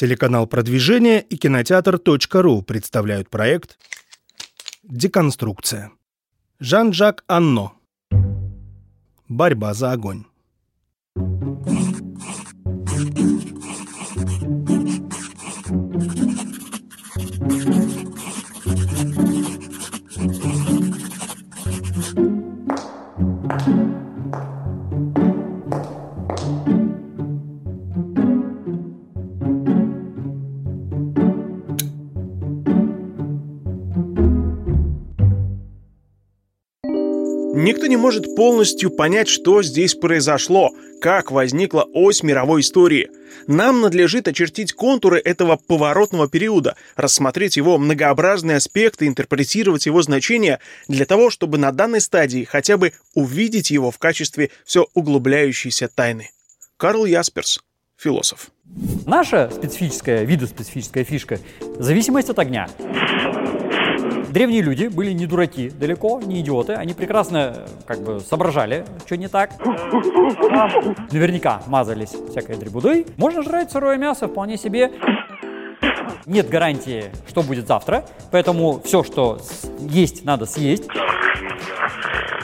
Телеканал «Продвижение» и кинотеатр.ру представляют проект «Деконструкция». Жан-Жак Анно. Борьба за огонь. Не может полностью понять, что здесь произошло, как возникла ось мировой истории. Нам надлежит очертить контуры этого поворотного периода, рассмотреть его многообразные аспекты, интерпретировать его значение для того, чтобы на данной стадии хотя бы увидеть его в качестве все углубляющейся тайны. Карл Ясперс, философ. Наша специфическая, видоспецифическая фишка – зависимость от огня. Древние люди были не дураки, далеко не идиоты. Они прекрасно как бы соображали, что не так. Наверняка мазались всякой дребудой. Можно жрать сырое мясо вполне себе. Нет гарантии, что будет завтра, поэтому все, что есть, надо съесть.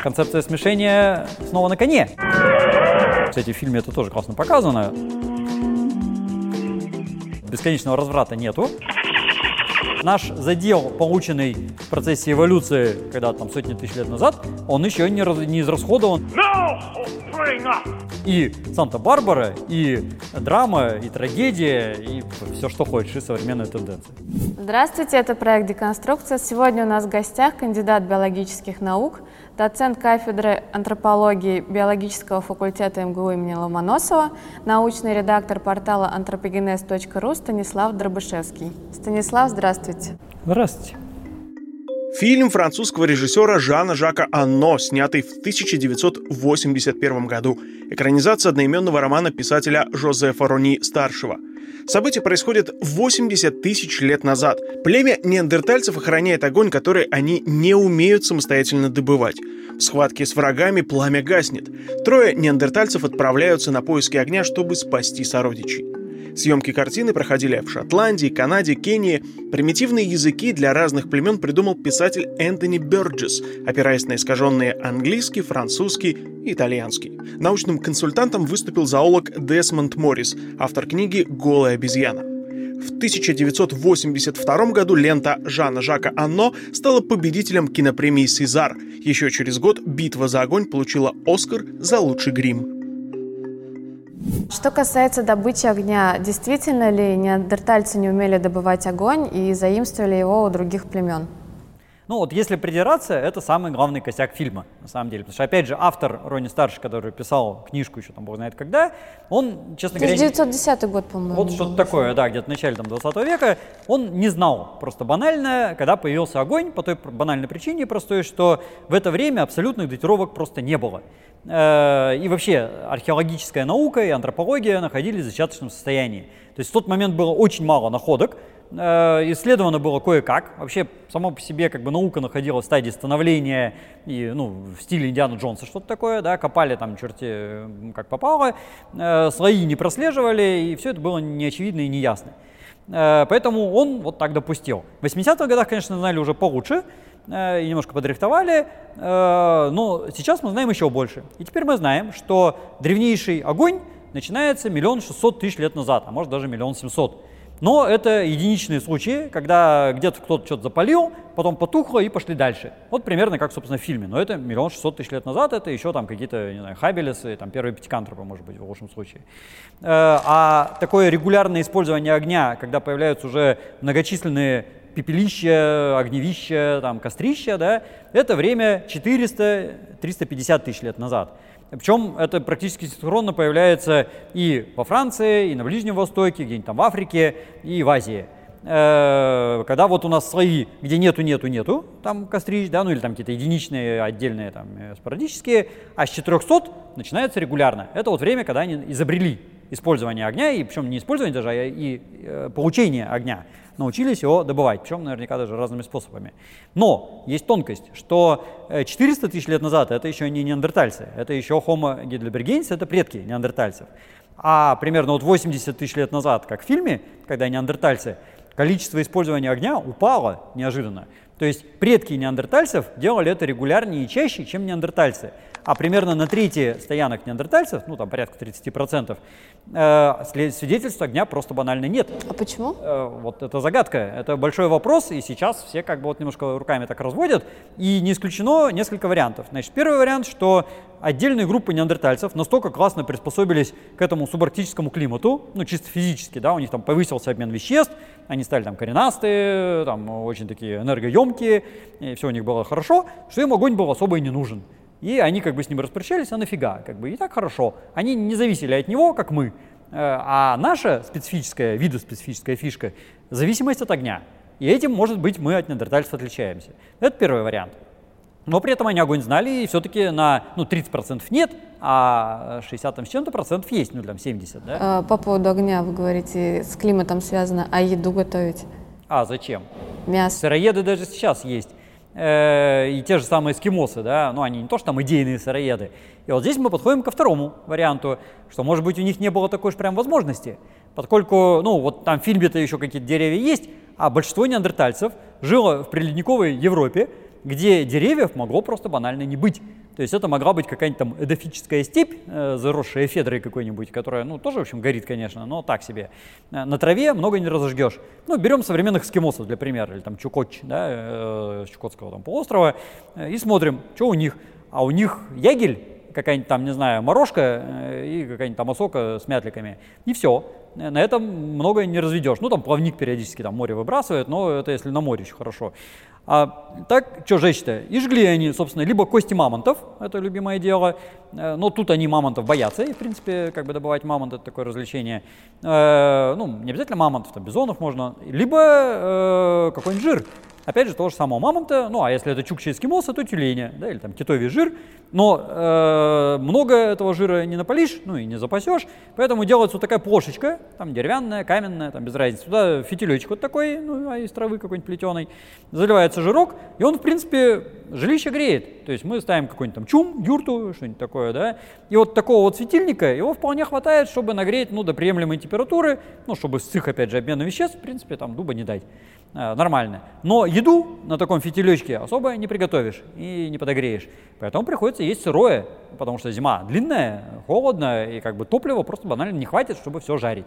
Концепция смешения снова на коне. Кстати, в фильме это тоже классно показано. Бесконечного разврата нету. Наш задел, полученный в процессе эволюции, когда там сотни тысяч лет назад, он еще не, раз, не израсходован. И Санта-Барбара, и драма, и трагедия, и все, что хочешь, и современные тенденции. Здравствуйте, это проект «Деконструкция». Сегодня у нас в гостях кандидат биологических наук, доцент кафедры антропологии биологического факультета МГУ имени Ломоносова, научный редактор портала anthropogenes.ru Станислав Дробышевский. Станислав, здравствуйте. Здравствуйте. Фильм французского режиссера Жана Жака Анно, снятый в 1981 году. Экранизация одноименного романа писателя Жозефа Рони-старшего. События происходят 80 тысяч лет назад. Племя неандертальцев охраняет огонь, который они не умеют самостоятельно добывать. В схватке с врагами пламя гаснет. Трое неандертальцев отправляются на поиски огня, чтобы спасти сородичей. Съемки картины проходили в Шотландии, Канаде, Кении. Примитивные языки для разных племен придумал писатель Энтони Бёрджес, опираясь на искаженные английский, французский и итальянский. Научным консультантом выступил зоолог Десмонд Моррис, автор книги «Голая обезьяна». В 1982 году лента Жана Жака Анно стала победителем кинопремии «Сезар». Еще через год «Битва за огонь» получила «Оскар» за лучший грим. Что касается добычи огня, действительно ли неандертальцы не умели добывать огонь и заимствовали его у других племен? Ну вот если придираться, это самый главный косяк фильма, на самом деле. Потому что, опять же, автор Рони Старший, который писал книжку еще, там, бог знает когда, он, честно говоря... 1910 год, по-моему. Вот что-то такое, да, где-то в начале там, 20 века. Он не знал, просто банально, когда появился огонь, по той банальной причине простой, что в это время абсолютных датировок просто не было. Э, и вообще археологическая наука и антропология находились в зачаточном состоянии. То есть в тот момент было очень мало находок, исследовано было кое-как. Вообще, само по себе как бы наука находилась в стадии становления и, ну, в стиле Индиана Джонса что-то такое, да, копали там черти как попало, э, слои не прослеживали, и все это было неочевидно и неясно. Поэтому он вот так допустил. В 80-х годах, конечно, знали уже получше, Э, и немножко подрихтовали, э, но сейчас мы знаем еще больше. И теперь мы знаем, что древнейший огонь начинается миллион шестьсот тысяч лет назад, а может даже миллион семьсот. Но это единичные случаи, когда где-то кто-то что-то запалил, потом потухло и пошли дальше. Вот примерно как, собственно, в фильме. Но это миллион шестьсот тысяч лет назад, это еще там какие-то, не знаю, хабелесы, там первые пятикантропы, может быть, в лучшем случае. Э, а такое регулярное использование огня, когда появляются уже многочисленные пепелище, огневище, там, кострище, да, это время 400-350 тысяч лет назад. Причем это практически синхронно появляется и во Франции, и на Ближнем Востоке, где-нибудь там в Африке, и в Азии. Э, когда вот у нас слои, где нету, нету, нету, там кострищ, да, ну или там какие-то единичные, отдельные, там, э, спорадические, а с 400 начинается регулярно. Это вот время, когда они изобрели использование огня, и причем не использование даже, а и э, получение огня научились его добывать, причем наверняка даже разными способами. Но есть тонкость, что 400 э, тысяч лет назад это еще не неандертальцы, это еще Homo heidelbergensis, это предки неандертальцев. А примерно вот 80 тысяч лет назад, как в фильме, когда неандертальцы, количество использования огня упало неожиданно. То есть предки неандертальцев делали это регулярнее и чаще, чем неандертальцы а примерно на трети стоянок неандертальцев, ну там порядка 30%, э, свидетельств огня просто банально нет. А почему? Э, вот это загадка, это большой вопрос, и сейчас все как бы вот немножко руками так разводят, и не исключено несколько вариантов. Значит, первый вариант, что отдельные группы неандертальцев настолько классно приспособились к этому субарктическому климату, ну чисто физически, да, у них там повысился обмен веществ, они стали там коренастые, там очень такие энергоемкие, и все у них было хорошо, что им огонь был особо и не нужен. И они как бы с ним распрощались, а нафига, как бы и так хорошо. Они не зависели от него, как мы. Э, а наша специфическая, видоспецифическая фишка – зависимость от огня. И этим, может быть, мы от неандертальцев отличаемся. Это первый вариант. Но при этом они огонь знали, и все-таки на ну, 30% нет, а 60 там, с чем-то процентов есть, ну, там 70, да? А, по поводу огня вы говорите, с климатом связано, а еду готовить? А зачем? Мясо. Сыроеды даже сейчас есть. Э, и те же самые эскимосы, да, ну они не то, что там идейные сыроеды. И вот здесь мы подходим ко второму варианту, что, может быть, у них не было такой уж прям возможности, поскольку, ну, вот там в фильме-то еще какие-то деревья есть, а большинство неандертальцев жило в приледниковой Европе, где деревьев могло просто банально не быть. То есть это могла быть какая-нибудь там эдофическая степь, э, заросшая федрой какой-нибудь, которая, ну, тоже, в общем, горит, конечно, но так себе. Э, на траве много не разожгешь. Ну, берем современных эскимосов, для примера, или там Чукотч, да, э, Чукотского там полуострова, и смотрим, что у них. А у них ягель, какая-нибудь там, не знаю, морожка э, и какая-нибудь там осока с мятликами. И все. На этом много не разведешь. Ну, там плавник периодически там море выбрасывает, но это если на море еще хорошо. А так, что жечь-то? И жгли они, собственно, либо кости мамонтов, это любимое дело, э, но тут они мамонтов боятся, и, в принципе, как бы добывать мамонт, это такое развлечение. Э, ну, не обязательно мамонтов, там, бизонов можно, либо э, какой-нибудь жир, Опять же, того же самого мамонта, ну а если это чукча эскимоса, то тюленя, да, или там китовий жир. Но э, много этого жира не напалишь, ну и не запасешь, поэтому делается вот такая плошечка, там деревянная, каменная, там без разницы. Туда фитилечек вот такой, ну а из травы какой-нибудь плетеный, заливается жирок, и он, в принципе, жилище греет. То есть мы ставим какой-нибудь там чум, юрту, что-нибудь такое, да, и вот такого вот светильника, его вполне хватает, чтобы нагреть, ну, до приемлемой температуры, ну, чтобы с их, опять же, обмена веществ, в принципе, там дуба не дать. Э, нормально. Но еду на таком фитилечке особо не приготовишь и не подогреешь. Поэтому приходится есть сырое, потому что зима длинная, холодная, и как бы топлива просто банально не хватит, чтобы все жарить.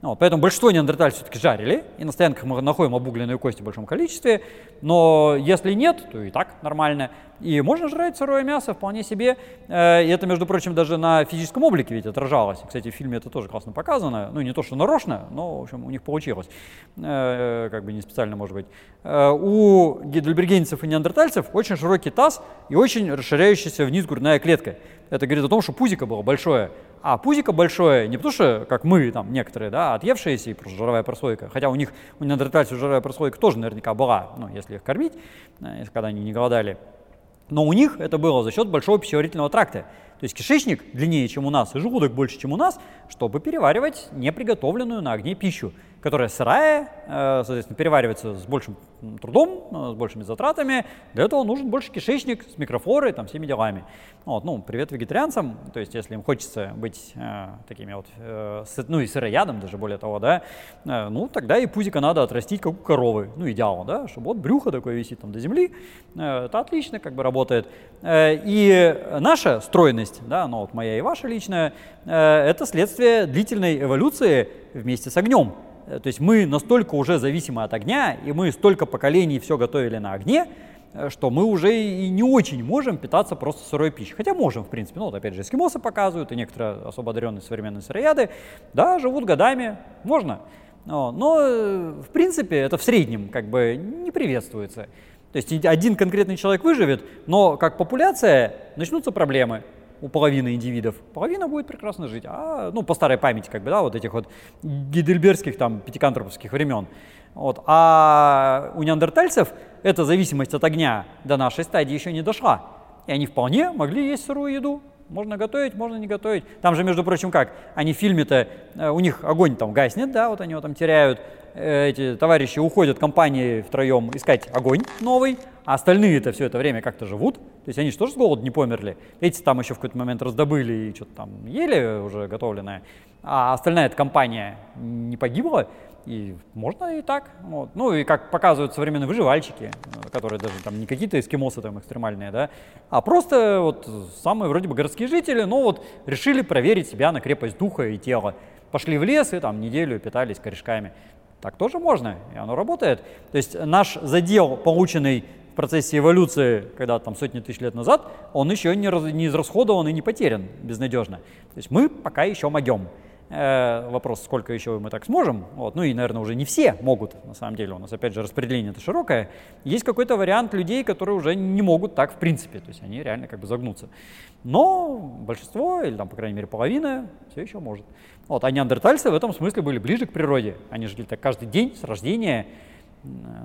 Вот, поэтому большинство неандертальцев все-таки жарили, и на стоянках мы находим обугленные кости в большом количестве, но если нет, то и так нормально. И можно жрать сырое мясо вполне себе, э, и это, между прочим, даже на физическом облике ведь отражалось. Кстати, в фильме это тоже классно показано, ну не то, что нарочно, но, в общем, у них получилось, э, как бы не специально, может быть. Э, у гидельбергенцев и неандертальцев очень широкий таз и очень расширяющаяся вниз грудная клетка. Это говорит о том, что пузико было большое, а пузико большое не потому что, как мы, там, некоторые, да, отъевшиеся и просто жировая прослойка, хотя у них, у неандертальцев жировая прослойка тоже наверняка была, ну, если их кормить, э, когда они не голодали. Но у них это было за счет большого пищеварительного тракта. То есть кишечник длиннее, чем у нас, и желудок больше, чем у нас, чтобы переваривать неприготовленную на огне пищу которая сырая, э, соответственно, переваривается с большим трудом, э, с большими затратами. Для этого нужен больше кишечник с микрофлорой, там, всеми делами. Вот, ну, привет вегетарианцам, то есть если им хочется быть э, такими вот, э, ну и сыроядом даже более того, да, э, ну тогда и пузика надо отрастить, как у коровы, ну идеал, да, чтобы вот брюхо такое висит там до земли, э, это отлично как бы работает. Э, и наша стройность, да, ну вот моя и ваша личная, э, это следствие длительной эволюции вместе с огнем. Э, то есть мы настолько уже зависимы от огня, и мы столько поколений все готовили на огне, э, что мы уже и не очень можем питаться просто сырой пищей. Хотя можем, в принципе. Ну, вот опять же, эскимосы показывают, и некоторые особо одаренные современные сырояды, да, живут годами, можно. Но, э, в принципе, это в среднем как бы не приветствуется. То есть один конкретный человек выживет, но как популяция начнутся проблемы у половины индивидов, половина будет прекрасно жить. А, ну, по старой памяти, как бы, да, вот этих вот гидельбергских, там, пятикантроповских времен. Вот. А у неандертальцев эта зависимость от огня до нашей стадии еще не дошла. И они вполне могли есть сырую еду. Можно готовить, можно не готовить. Там же, между прочим, как? Они в фильме-то, э, у них огонь там гаснет, да, вот они его там теряют. Э, эти товарищи уходят компании втроем искать огонь новый, а остальные-то все это время как-то живут. То есть они же тоже с голоду не померли. Эти там еще в какой-то момент раздобыли и что-то там ели уже готовленное. А остальная эта компания не погибла. И можно и так. Вот. Ну и как показывают современные выживальщики, э, которые даже там не какие-то эскимосы там экстремальные, да, а просто вот самые вроде бы городские жители, но вот решили проверить себя на крепость духа и тела. Пошли в лес и там неделю питались корешками. Так тоже можно, и оно работает. То есть наш задел, полученный в процессе эволюции, когда там сотни тысяч лет назад, он еще не, раз, не израсходован и не потерян безнадежно. То есть мы пока еще могем. Э, вопрос, сколько еще мы так сможем. Вот. Ну и, наверное, уже не все могут, на самом деле. У нас, опять же, распределение это широкое. Есть какой-то вариант людей, которые уже не могут так в принципе. То есть они реально как бы загнутся. Но большинство, или там, по крайней мере, половина, все еще может. Вот. А неандертальцы в этом смысле были ближе к природе. Они жили так каждый день с рождения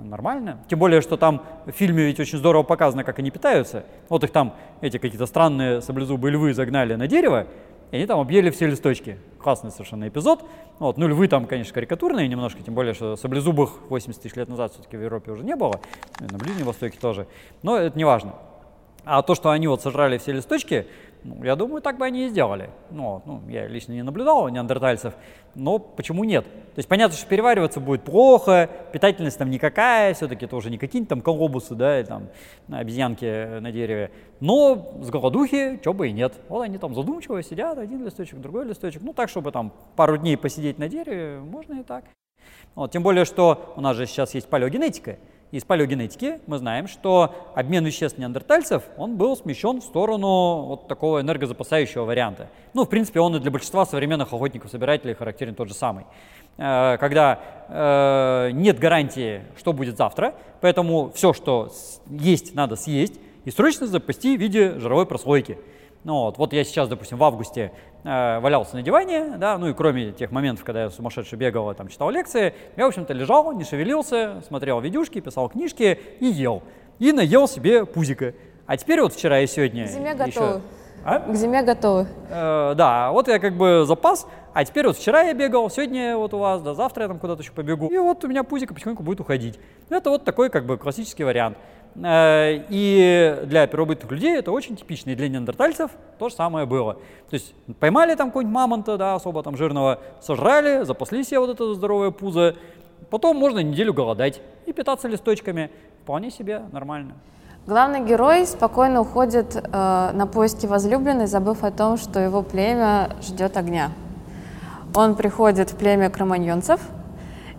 нормально. Тем более, что там в фильме ведь очень здорово показано, как они питаются. Вот их там, эти какие-то странные саблезубые львы загнали на дерево, и они там объели все листочки. Классный совершенно эпизод. Вот. Ну, львы там, конечно, карикатурные немножко, тем более, что саблезубых 80 тысяч лет назад все-таки в Европе уже не было, и на Ближнем Востоке тоже. Но это не важно. А то, что они вот сожрали все листочки, ну, я думаю, так бы они и сделали. Ну, ну, я лично не наблюдал неандертальцев, но почему нет? То есть понятно, что перевариваться будет плохо, питательность там никакая, все-таки это уже не какие-нибудь там колобусы, да, и там обезьянки на дереве. Но с голодухи, что бы и нет. Вот они там задумчиво сидят, один листочек, другой листочек. Ну, так, чтобы там пару дней посидеть на дереве, можно и так. Вот, тем более, что у нас же сейчас есть палеогенетика, из палеогенетики мы знаем, что обмен веществ неандертальцев, он был смещен в сторону вот такого энергозапасающего варианта. Ну, в принципе, он и для большинства современных охотников-собирателей характерен тот же самый. Э, когда э, нет гарантии, что будет завтра, поэтому все, что есть, надо съесть и срочно запасти в виде жировой прослойки. Ну, вот, вот я сейчас, допустим, в августе э, валялся на диване, да, ну и кроме тех моментов, когда я сумасшедше бегал, там, читал лекции, я, в общем-то, лежал, не шевелился, смотрел видюшки, писал книжки и ел. И наел себе пузика. А теперь вот вчера и сегодня... К зиме готовы. А? К зиме готовы. Э, да, вот я как бы запас, а теперь вот вчера я бегал, сегодня вот у вас, да, завтра я там куда-то еще побегу. И вот у меня пузика потихоньку будет уходить. Это вот такой как бы классический вариант. Э, и для первобытных людей это очень типично, и для неандертальцев то же самое было. То есть поймали там какого-нибудь мамонта, да, особо там жирного, сожрали, запасли себе вот это здоровое пузо, потом можно неделю голодать и питаться листочками. Вполне себе нормально. Главный герой спокойно уходит э, на поиски возлюбленной, забыв о том, что его племя ждет огня. Он приходит в племя кроманьонцев –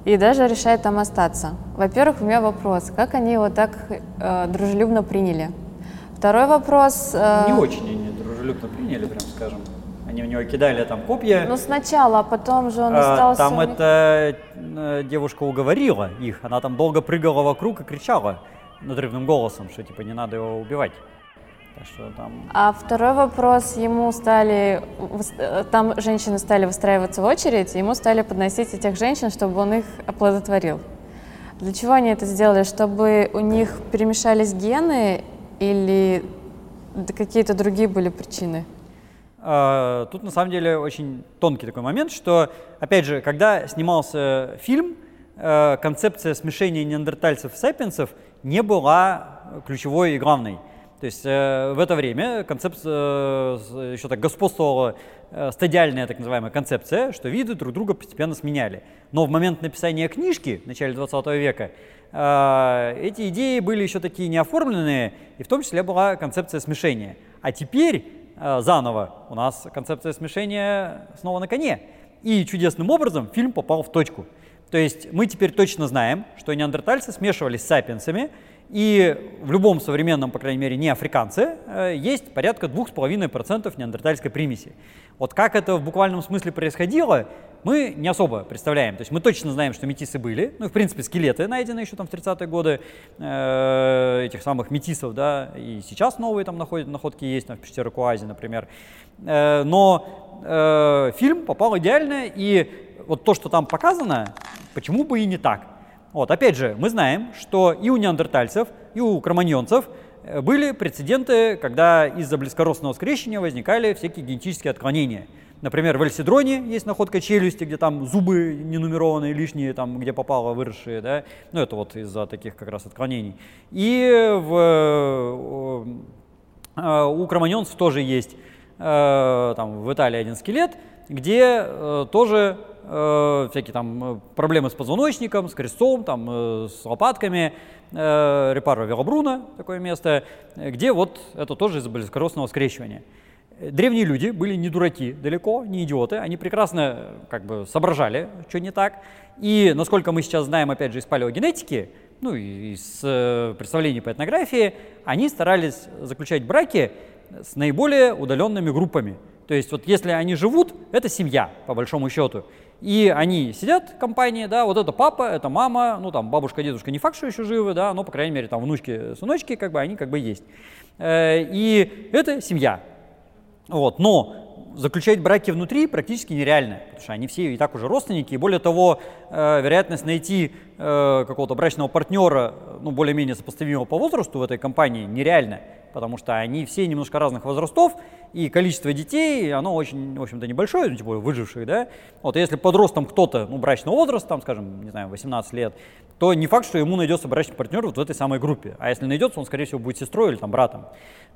и даже решает там остаться. Во-первых, у меня вопрос, как они его так э, дружелюбно приняли? Второй вопрос... Э, Не очень они дружелюбно приняли, прям скажем. Они в него кидали там копья. Ну сначала, а потом же он остался... А, там эта э, девушка уговорила их, она там долго прыгала вокруг и кричала надрывным голосом, что типа не надо его убивать. Так что там... А второй вопрос, ему стали, там женщины стали выстраиваться в очередь, ему стали подносить этих женщин, чтобы он их оплодотворил. Для чего они это сделали? Чтобы у них перемешались гены или какие-то другие были причины? А, тут на самом деле очень тонкий такой момент, что, опять же, когда снимался фильм, э, концепция смешения неандертальцев и сапиенсов не была ключевой и главной. То есть э, в это время концепция, э, еще так господствовала э, стадиальная так называемая концепция, что виды друг друга постепенно сменяли. Но в момент написания книжки в начале 20 века э, эти идеи были еще такие неоформленные, и в том числе была концепция смешения. А теперь э, заново у нас концепция смешения снова на коне. И чудесным образом фильм попал в точку. То есть мы теперь точно знаем, что неандертальцы смешивались с сапиенсами, и в любом современном, по крайней мере, не африканце, э, есть порядка 2,5% неандертальской примеси. Вот как это в буквальном смысле происходило, мы не особо представляем. То есть мы точно знаем, что метисы были. Ну, в принципе, скелеты найдены еще там в 30-е годы э, этих самых метисов, да, и сейчас новые там находят, находки есть, там, в пещере Куази, например. Э, но э, фильм попал идеально, и вот то, что там показано, почему бы и не так? Вот, опять же, мы знаем, что и у неандертальцев, и у кроманьонцев э, были прецеденты, когда из-за близкородственного скрещивания возникали всякие генетические отклонения. Например, в Эльсидроне есть находка челюсти, где там зубы ненумерованные, лишние, там, где попало, выросшие, да, ну это вот из-за таких как раз отклонений. И в, э, у кроманьонцев тоже есть там, в Италии один скелет, где э, тоже э, всякие там проблемы с позвоночником, с крестцом, там, э, с лопатками, э, Репаро Велобруна, такое место, где вот это тоже из-за близкородственного скрещивания. Древние люди были не дураки далеко, не идиоты, они прекрасно как бы соображали, что не так. И насколько мы сейчас знаем, опять же, из палеогенетики, ну и из э, представлений по этнографии, они старались заключать браки с наиболее удаленными группами. То есть вот если они живут, это семья, по большому счету. И они сидят в компании, да, вот это папа, это мама, ну там бабушка, дедушка не факт, что еще живы, да, но, по крайней мере, там внучки, сыночки, как бы они как бы есть. Э, и это семья. Вот, но заключать браки внутри практически нереально, потому что они все и так уже родственники, и более того, э, вероятность найти э, какого-то брачного партнера, ну, более-менее сопоставимого по возрасту в этой компании нереально, потому что они все немножко разных возрастов, и количество детей, оно очень, в общем-то, небольшое, ну, тем более выживших, да. Вот если подростом кто-то, ну, брачного возраста, там, скажем, не знаю, 18 лет, то не факт, что ему найдется брачный партнер вот в этой самой группе. А если найдется, он, скорее всего, будет сестрой или там братом.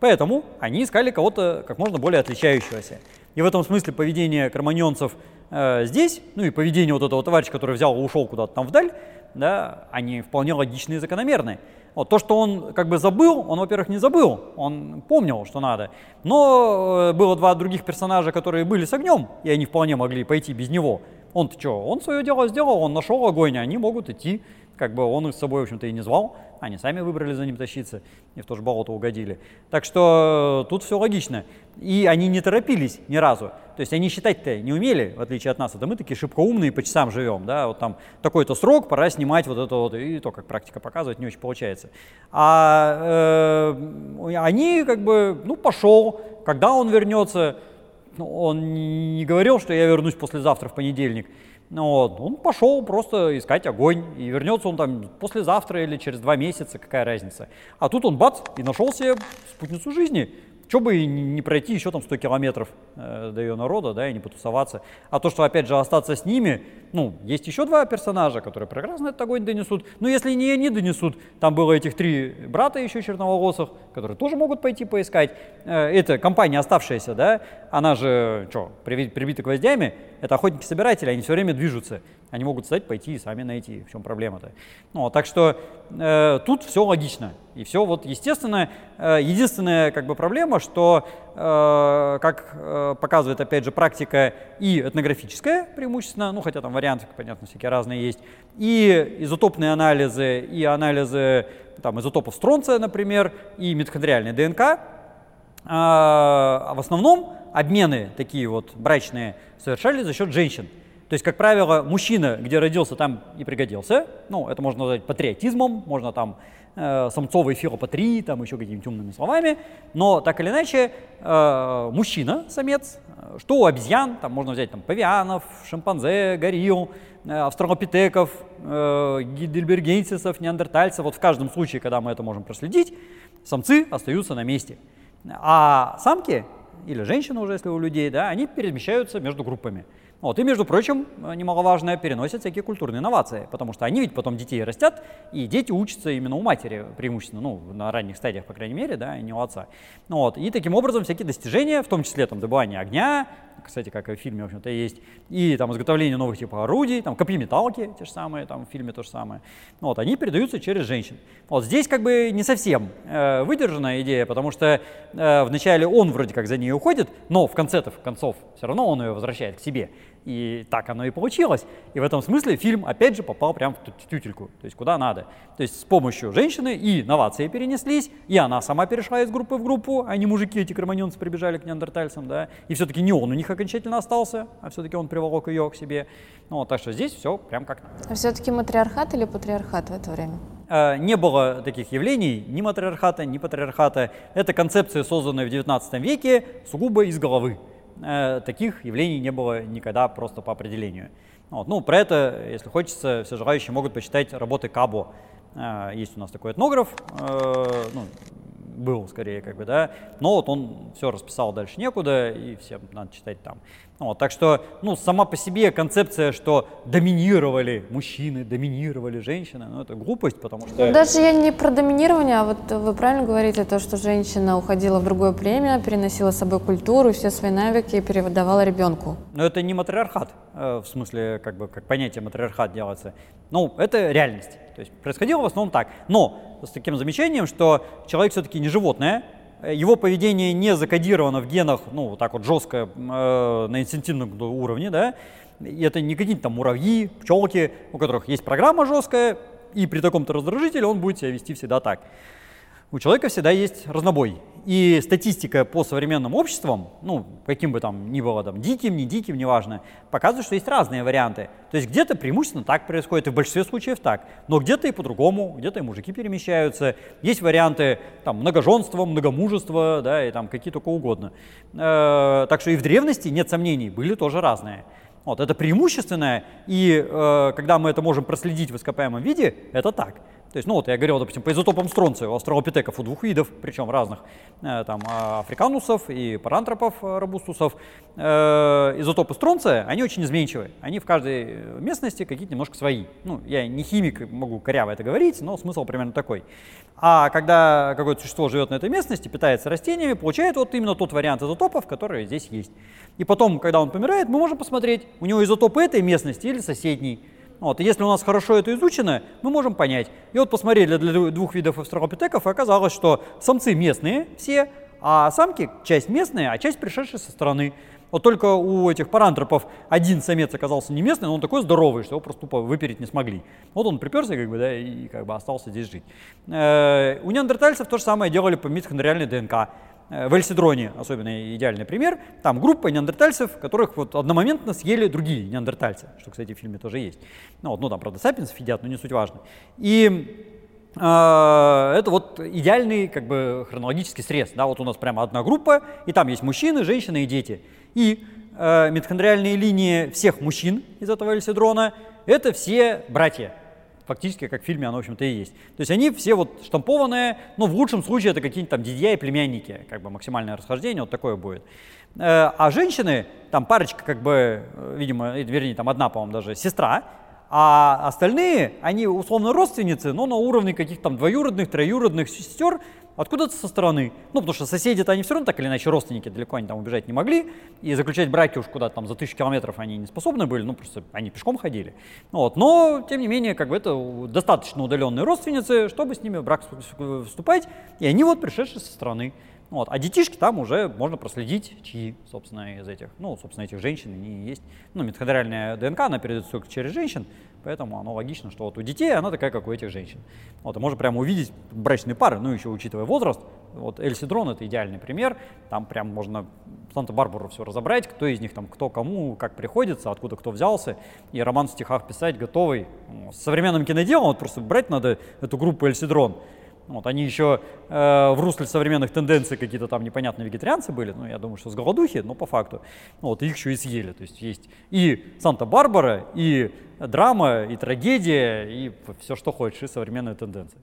Поэтому они искали кого-то как можно более отличающегося. И в этом смысле поведение карманьонцев э, здесь, ну и поведение вот этого товарища, который взял и ушел куда-то там вдаль, да, они вполне логичны и закономерны. Вот, то, что он как бы забыл, он, во-первых, не забыл, он помнил, что надо. Но э, было два других персонажа, которые были с огнем, и они вполне могли пойти без него. Он-то что, он свое дело сделал, он нашел огонь, они могут идти как бы он их с собой, в общем-то, и не звал, они сами выбрали за ним тащиться и в то же болото угодили. Так что тут все логично. И они не торопились ни разу. То есть они считать-то не умели, в отличие от нас. Это мы такие шибко умные, по часам живем, да, вот там такой-то срок, пора снимать вот это вот, и то, как практика показывает, не очень получается. А э, они как бы, ну, пошел, когда он вернется, ну, он не говорил, что я вернусь послезавтра в понедельник. Ну вот. Он пошел просто искать огонь, и вернется он там послезавтра или через два месяца, какая разница. А тут он бац, и нашел себе спутницу жизни. Что бы и не пройти еще там 100 километров э, до ее народа, да, и не потусоваться. А то, что, опять же, остаться с ними, ну, есть еще два персонажа, которые прекрасно этот огонь донесут. Но если не они донесут, там было этих три брата еще черноволосых, которые тоже могут пойти поискать. Э, это компания оставшаяся, да, она же, что, прибита гвоздями, это охотники-собиратели, они все время движутся. Они могут встать, пойти и сами найти. В чем проблема-то? Ну, так что э, тут все логично. И все вот естественно. Э, единственная как бы проблема, что, э, как э, показывает опять же практика и этнографическая преимущественно, ну хотя там варианты, понятно, всякие разные есть, и изотопные анализы, и анализы там, изотопов стронция, например, и митохондриальная ДНК, э, в основном обмены такие вот брачные совершались за счет женщин. То есть, как правило, мужчина, где родился, там и пригодился. Ну, это можно назвать патриотизмом, можно там э, самцовой филопатрии, там еще какими-нибудь умными словами. Но так или иначе, э, мужчина, самец, что у обезьян, там можно взять там павианов, шимпанзе, горилл, э, австралопитеков, э, гидельбергенсисов, неандертальцев. Вот в каждом случае, когда мы это можем проследить, самцы остаются на месте. А самки, или женщины уже, если у людей, да, они перемещаются между группами. Вот, и, между прочим, немаловажно, переносят всякие культурные инновации, потому что они ведь потом детей растят, и дети учатся именно у матери преимущественно, ну, на ранних стадиях, по крайней мере, да, и не у отца. Вот, и таким образом всякие достижения, в том числе там добывание огня, кстати, как и в фильме, в общем-то, есть, и там изготовление новых типов орудий, там копьеметалки, те же самые, там в фильме то же самое, вот, они передаются через женщин. Вот здесь как бы не совсем э, выдержанная идея, потому что э, вначале он вроде как за ней уходит, но в конце-то, в концов, все равно он ее возвращает к себе. И так оно и получилось. И в этом смысле фильм, опять же, попал прямо в тютельку, то есть куда надо. То есть с помощью женщины и новации перенеслись, и она сама перешла из группы в группу, а не мужики, эти кроманьонцы прибежали к неандертальцам, да. И все-таки не он у них окончательно остался, а все-таки он приволок ее к себе. Ну, вот, так что здесь все прям как надо. А все-таки матриархат или патриархат в это время? Э, не было таких явлений, ни матриархата, ни патриархата. Это концепция, созданная в XIX веке, сугубо из головы. Э, таких явлений не было никогда просто по определению. Вот. Ну, про это, если хочется, все желающие могут почитать работы Кабо. Э, есть у нас такой этнограф, э, ну, был скорее, как бы, да. Но вот он все расписал дальше некуда, и всем надо читать там. Вот, так что, ну, сама по себе концепция, что доминировали мужчины, доминировали женщины, ну, это глупость, потому что... Ну, даже я не про доминирование, а вот вы правильно говорите, то, что женщина уходила в другое племя, переносила с собой культуру, все свои навыки и передавала ребенку. Но это не матриархат, э, в смысле, как бы, как понятие матриархат делается. Ну, это реальность. То есть происходило в основном так. Но с таким замечанием, что человек все-таки не животное, его поведение не закодировано в генах, ну, вот так вот жестко э, на инстинктивном уровне, да, и это не какие-то там муравьи, пчелки, у которых есть программа жесткая, и при таком-то раздражителе он будет себя вести всегда так у человека всегда есть разнобой. И статистика по современным обществам, ну, каким бы там ни было, там, диким, не диким, неважно, показывает, что есть разные варианты. То есть где-то преимущественно так происходит, и в большинстве случаев так, но где-то и по-другому, где-то и мужики перемещаются. Есть варианты там многоженства, многомужества, да, и там какие только угодно. Э, так что и в древности, нет сомнений, были тоже разные. Вот, это преимущественное, и э, когда мы это можем проследить в ископаемом виде, это так. То есть, ну вот я говорил, допустим, по изотопам стронция у австралопитеков у двух видов, причем разных, э, там, а, африканусов и парантропов э, робустусов. Э, изотопы стронция, они очень изменчивы. Они в каждой местности какие-то немножко свои. Ну, я не химик, могу коряво это говорить, но смысл примерно такой. А когда какое-то существо живет на этой местности, питается растениями, получает вот именно тот вариант изотопов, который здесь есть. И потом, когда он помирает, мы можем посмотреть, у него изотопы этой местности или соседней. Вот, и если у нас хорошо это изучено, мы можем понять. И вот посмотрели для двух видов австралопитеков, и оказалось, что самцы местные все, а самки часть местные, а часть пришедшие со стороны. Вот только у этих парантропов один самец оказался не местный, но он такой здоровый, что его просто тупо выпереть не смогли. Вот он приперся, как бы, да, и как бы остался здесь жить. Э, у неандертальцев то же самое делали по митохондриальной ДНК. Э, в Эльсидроне особенно идеальный пример. Там группа неандертальцев, которых вот одномоментно съели другие неандертальцы, что, кстати, в фильме тоже есть. Ну, вот, ну там, правда, сапиенсов едят, но не суть важно. И э, это вот идеальный как бы хронологический срез. Да, вот у нас прямо одна группа, и там есть мужчины, женщины и дети. И э, митохондриальные линии всех мужчин из этого эльсидрона – это все братья фактически, как в фильме оно, в общем-то, и есть. То есть они все вот штампованные, но в лучшем случае это какие-нибудь там дядья и племянники, как бы максимальное расхождение, вот такое будет. Э, а женщины, там парочка, как бы, э, видимо, вернее, там одна, по-моему, даже сестра, а остальные, они условно родственницы, но на уровне каких-то там двоюродных, троюродных сестер, откуда-то со стороны. Ну, потому что соседи-то они все равно так или иначе родственники, далеко они там убежать не могли, и заключать браки уж куда-то там за тысячу километров они не способны были, ну, просто они пешком ходили. Вот. Но, тем не менее, как бы это достаточно удаленные родственницы, чтобы с ними в брак вступать, и они вот пришедшие со стороны. Вот. А детишки там уже можно проследить, чьи, собственно, из этих, ну, собственно, этих женщин они есть. Ну, митохондриальная ДНК, она передается только через женщин, поэтому оно логично, что вот у детей она такая, как у этих женщин. Вот, и можно прямо увидеть брачные пары, ну, еще учитывая возраст. Вот Эльсидрон — это идеальный пример, там прям можно Санта-Барбару все разобрать, кто из них там, кто кому, как приходится, откуда кто взялся, и роман в стихах писать готовый. С современным киноделом вот просто брать надо эту группу Эльсидрон, вот, они еще э, в русле современных тенденций какие-то там непонятные вегетарианцы были, ну, я думаю, что с голодухи, но по факту. Вот, их еще и съели. То есть есть и Санта-Барбара, и драма, и трагедия, и все, что хочешь, и современные тенденции.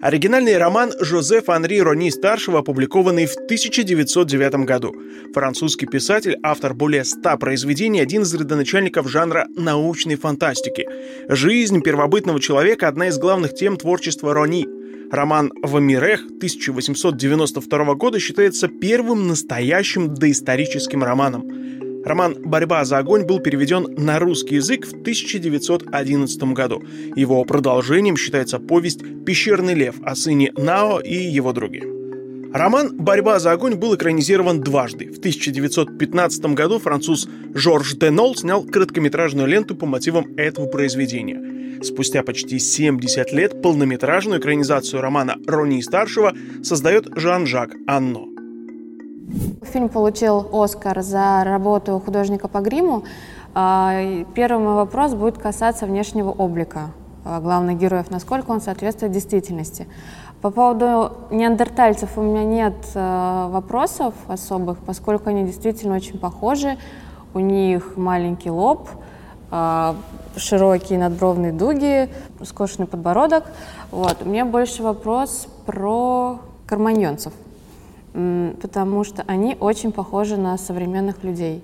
Оригинальный роман Жозефа Анри Рони-старшего, опубликованный в 1909 году. Французский писатель, автор более ста произведений, один из родоначальников жанра научной фантастики. Жизнь первобытного человека – одна из главных тем творчества Рони. Роман «Вамирех» 1892 года считается первым настоящим доисторическим романом. Роман «Борьба за огонь» был переведен на русский язык в 1911 году. Его продолжением считается повесть «Пещерный лев» о сыне Нао и его друге. Роман «Борьба за огонь» был экранизирован дважды. В 1915 году француз Жорж Денол снял короткометражную ленту по мотивам этого произведения. Спустя почти 70 лет полнометражную экранизацию романа Рони-старшего создает Жан-Жак Анно. Фильм получил Оскар за работу художника по гриму. А, первый мой вопрос будет касаться внешнего облика а, главных героев, насколько он соответствует действительности. По поводу неандертальцев у меня нет а, вопросов особых, поскольку они действительно очень похожи. У них маленький лоб, широкие надбровные дуги, скошенный подбородок. Вот. У меня больше вопрос про карманьонцев, потому что они очень похожи на современных людей.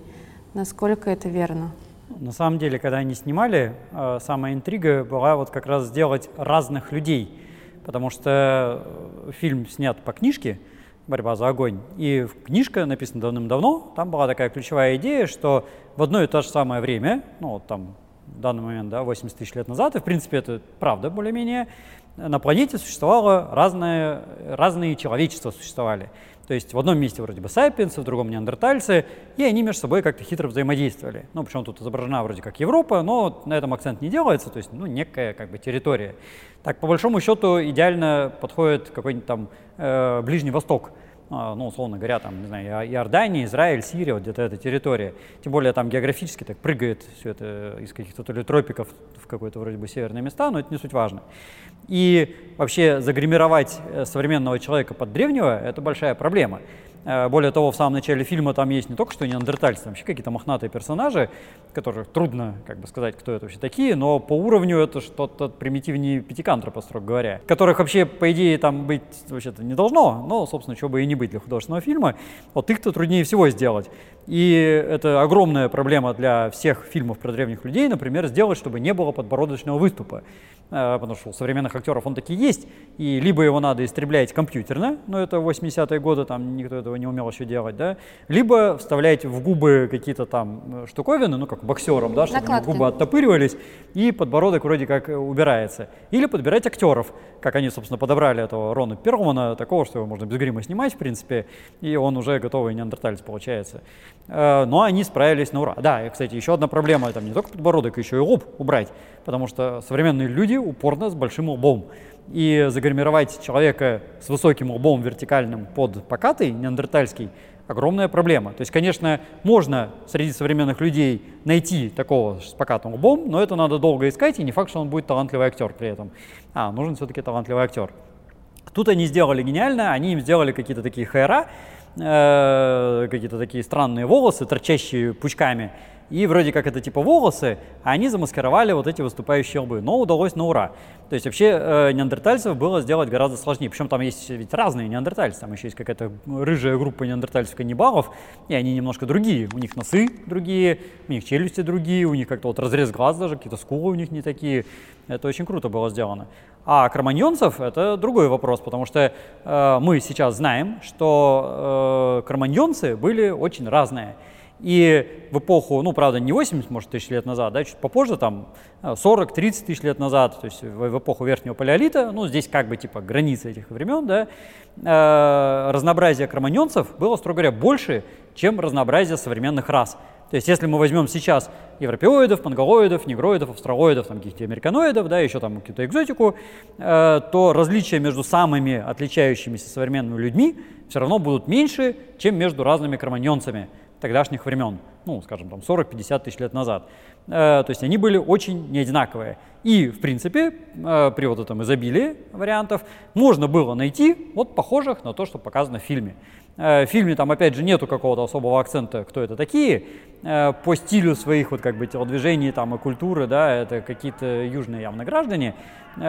Насколько это верно? На самом деле, когда они снимали, э, самая интрига была вот как раз сделать разных людей, потому что э, фильм снят по книжке «Борьба за огонь», и книжка написана давным-давно, там была такая ключевая идея, что в одно и то же самое время, ну вот там в данный момент, да, 80 тысяч лет назад, и в принципе это правда более-менее, на планете существовало разное, разные человечества существовали. То есть в одном месте вроде бы сапиенсы, в другом неандертальцы, и они между собой как-то хитро взаимодействовали. Ну, причем тут изображена вроде как Европа, но на этом акцент не делается, то есть, ну, некая как бы территория. Так, по большому счету, идеально подходит какой-нибудь там э, Ближний Восток – ну, условно говоря, там, не знаю, Иордания, Израиль, Сирия, вот где-то эта территория. Тем более там географически так прыгает все это из каких-то то ли тропиков в какое-то вроде бы северные места, но это не суть важно. И вообще загримировать э, современного человека под древнего – это большая проблема. Э, более того, в самом начале фильма там есть не только что неандертальцы, там вообще какие-то мохнатые персонажи, которых трудно как бы сказать, кто это вообще такие, но по уровню это что-то примитивнее пятикантропа, строго говоря, которых вообще, по идее, там быть вообще-то не должно, но, собственно, чего бы и не быть для художественного фильма. Вот их-то труднее всего сделать. И это огромная проблема для всех фильмов про древних людей, например, сделать, чтобы не было подбородочного выступа. Э, потому что у современных актеров он таки есть, и либо его надо истреблять компьютерно, но это 80-е годы, там никто этого не умел еще делать, да, либо вставлять в губы какие-то там э, штуковины, ну, как боксерам, да, чтобы губы оттопыривались, и подбородок вроде как убирается. Или подбирать актеров, как они, собственно, подобрали этого Рона Перлмана, такого, что его можно без грима снимать, в принципе, и он уже готовый неандерталец получается. Э, но они справились на ура. Да, и, кстати, еще одна проблема, там не только подбородок, еще и лоб убрать, потому что современные люди упорно с большим лбом. И загримировать человека с высоким лбом вертикальным под покатый, неандертальский, огромная проблема. То есть, конечно, можно среди современных людей найти такого с покатым лбом, но это надо долго искать, и не факт, что он будет талантливый актер при этом. А, нужен все-таки талантливый актер. Тут они сделали гениально, они им сделали какие-то такие хайра, э, какие-то такие странные волосы, торчащие пучками, и вроде как это типа волосы, а они замаскировали вот эти выступающие лбы. Но удалось на ура. То есть вообще э, неандертальцев было сделать гораздо сложнее. Причем там есть ведь разные неандертальцы. Там еще есть какая-то рыжая группа неандертальцев-каннибалов, и они немножко другие. У них носы другие, у них челюсти другие, у них как-то вот разрез глаз даже, какие-то скулы у них не такие. Это очень круто было сделано. А кроманьонцев – это другой вопрос, потому что э, мы сейчас знаем, что э, кроманьонцы были очень разные. И в эпоху, ну, правда, не 80, может, тысяч лет назад, да, чуть попозже, там, 40-30 э, тысяч лет назад, то есть в, эпоху Верхнего Палеолита, ну, здесь как бы, типа, границы этих времен, да, э, разнообразие кроманьонцев было, строго говоря, больше, чем разнообразие современных рас. То есть если мы возьмем сейчас европеоидов, монголоидов, негроидов, австралоидов, там каких-то американоидов, да, еще там какую-то экзотику, э, то различия между самыми отличающимися современными людьми все равно будут меньше, чем между разными кроманьонцами тогдашних времен, ну, скажем, там 40-50 тысяч лет назад. Э, то есть они были очень неодинаковые. И, в принципе, э, при вот этом изобилии вариантов можно было найти вот похожих на то, что показано в фильме. Э, в фильме там, опять же, нету какого-то особого акцента, кто это такие. По стилю своих вот как бы телодвижений там и культуры, да, это какие-то южные явно граждане. И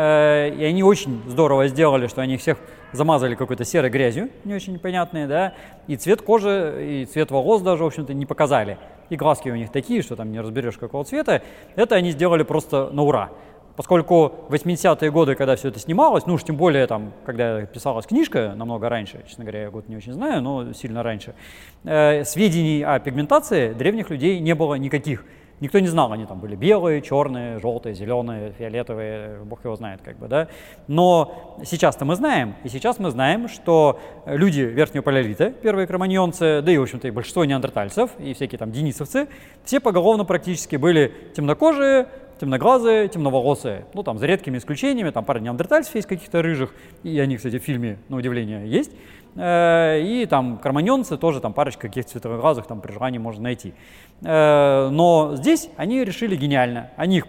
они очень здорово сделали, что они всех замазали какой-то серой грязью, не очень понятной, да, и цвет кожи, и цвет волос даже, в общем-то, не показали. И глазки у них такие, что там не разберешь какого цвета. Это они сделали просто на ура. Поскольку в 80-е годы, когда все это снималось, ну уж тем более там, когда писалась книжка, намного раньше, честно говоря, я год не очень знаю, но сильно раньше, э, сведений о пигментации древних людей не было никаких. Никто не знал, они там были белые, черные, желтые, зеленые, фиолетовые, бог его знает, как бы, да. Но сейчас-то мы знаем, и сейчас мы знаем, что люди верхнего палеолита, первые кроманьонцы, да и, в общем-то, и большинство неандертальцев, и всякие там денисовцы, все поголовно практически были темнокожие, темноглазые, темноволосые. Ну, там, за редкими исключениями, там пара неандертальцев есть каких-то рыжих, и они, кстати, в фильме, на удивление, есть. Э, и там карманьонцы тоже, там парочка каких-то цветоглазых, там при желании можно найти. Э, но здесь они решили гениально. Они их